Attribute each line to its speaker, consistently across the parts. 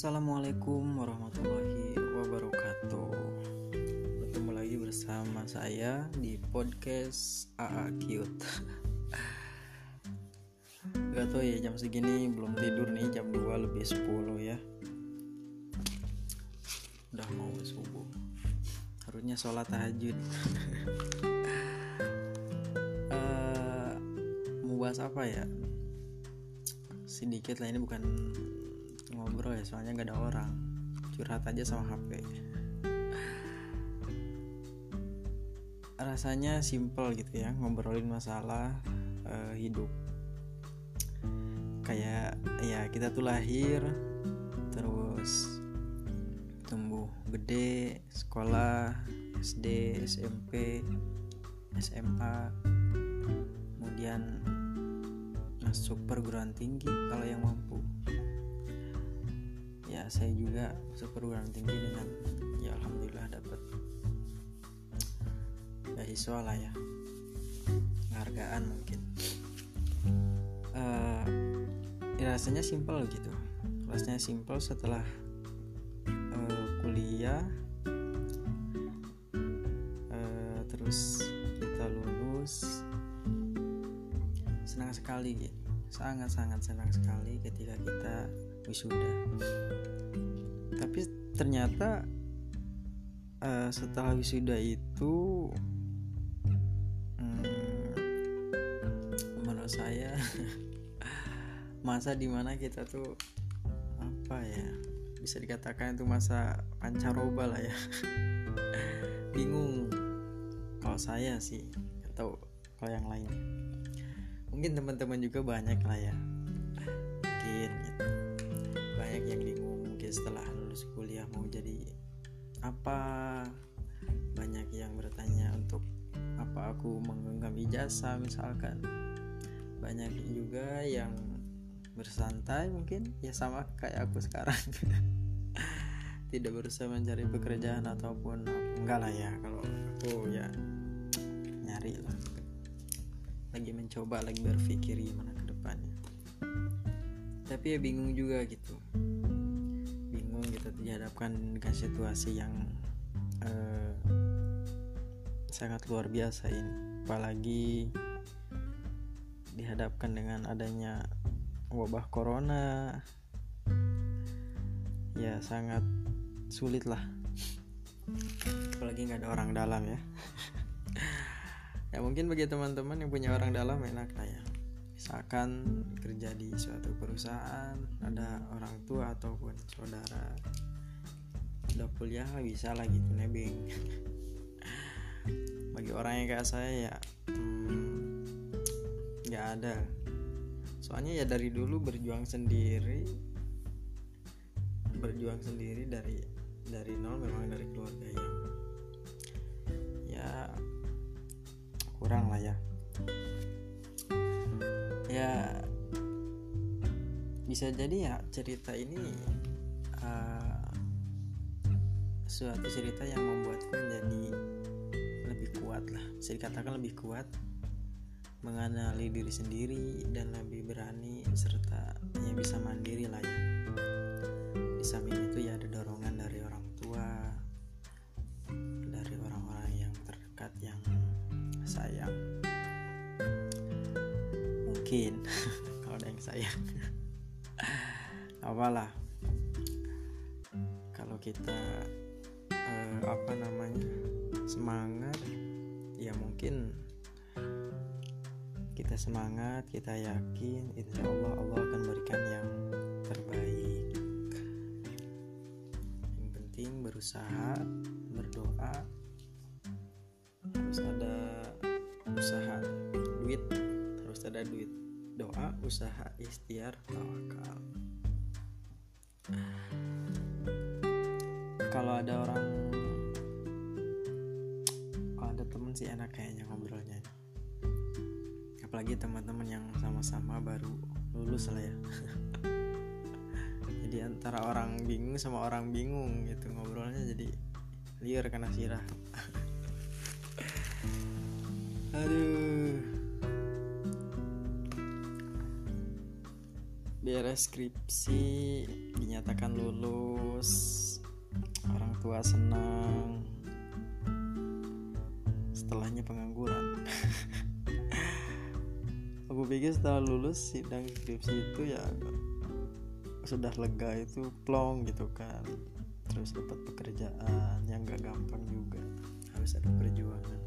Speaker 1: Assalamualaikum warahmatullahi wabarakatuh. Bertemu lagi bersama saya di podcast AA Cute. Gak tau ya jam segini belum tidur nih jam 2 lebih 10 ya. Udah mau subuh. Harusnya sholat tahajud. Uh, Mau bahas apa ya? Sedikit lah ini bukan ngobrol ya soalnya nggak ada orang. Curhat aja sama HP rasanya simple gitu ya ngobrolin masalah uh, hidup. Kayak ya kita tuh lahir terus tumbuh gede sekolah SD SMP SMA kemudian masuk perguruan tinggi kalau yang mampu ya saya juga masuk perguruan tinggi dengan ya alhamdulillah dapat beasiswa lah ya. Penghargaan mungkin. Uh, ya rasanya simpel gitu. Rasanya simpel setelah uh, kuliah. Uh, terus kita lulus. Senang sekali gitu sangat sangat senang sekali ketika kita wisuda. Tapi ternyata uh, setelah wisuda itu hmm, menurut saya masa di mana kita tuh apa ya bisa dikatakan itu masa pancaroba lah ya. Bingung. Kalau saya sih atau kalau yang lain mungkin teman-teman juga banyak lah ya. Mungkin gitu. Banyak yang bingung mungkin setelah lulus kuliah mau jadi apa. Banyak yang bertanya untuk apa aku menggenggam ijazah misalkan. Banyak juga yang bersantai mungkin ya sama kayak aku sekarang. Tidak berusaha mencari pekerjaan ataupun enggak lah ya kalau aku ya nyari lah lagi mencoba lagi berpikir gimana ke depannya. Tapi ya bingung juga gitu. Bingung kita dihadapkan dengan situasi yang uh, sangat luar biasa ini. Apalagi dihadapkan dengan adanya wabah corona. Ya sangat sulit lah apalagi nggak ada orang dalam ya ya mungkin bagi teman-teman yang punya orang dalam enak lah ya. Misalkan kerja di suatu perusahaan ada orang tua ataupun saudara. Udah kuliah bisa lah gitu nebeng. Bagi orang yang kayak saya ya nggak hmm, ada. Soalnya ya dari dulu berjuang sendiri berjuang sendiri dari dari nol memang dari keluarga yang ya kurang lah ya. Ya bisa jadi ya cerita ini uh, suatu cerita yang membuatku menjadi lebih kuat lah. Bisa dikatakan lebih kuat mengenali diri sendiri dan lebih berani serta ya bisa mandiri lah ya. Di samping itu ya ada sayang. Mungkin kalau ada yang sayang. Apalah kalau kita eh, apa namanya semangat ya mungkin kita semangat kita yakin insya Allah Allah akan berikan yang terbaik. Yang penting berusaha berdoa ada duit. Doa usaha ikhtiar tawakal. Kalau ada orang kalau ada temen sih enak kayaknya ngobrolnya. Apalagi teman-teman yang sama-sama baru lulus lah ya. Jadi antara orang bingung sama orang bingung gitu ngobrolnya jadi liar karena sirah. Aduh beres skripsi dinyatakan lulus orang tua senang. Setelahnya pengangguran. Aku pikir setelah lulus sidang skripsi itu ya sudah lega itu plong gitu kan. Terus dapat pekerjaan yang gak gampang juga. Harus ada perjuangan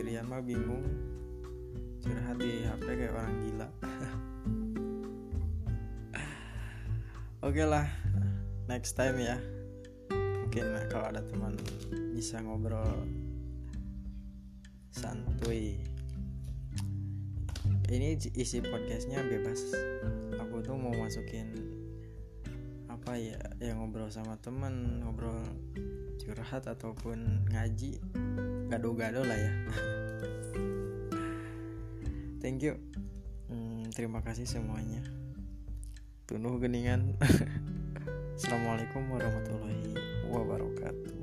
Speaker 1: sendirian mah bingung. Curhat di HP kayak orang gila. Oke okay lah next time ya. Mungkin kalau ada teman bisa ngobrol santuy. Ini isi podcastnya bebas. Aku tuh mau masukin apa ya? Yang ngobrol sama temen ngobrol curhat ataupun ngaji gado-gado lah ya. Thank you. Hmm, terima kasih semuanya. Tunuh geningan. Assalamualaikum warahmatullahi wabarakatuh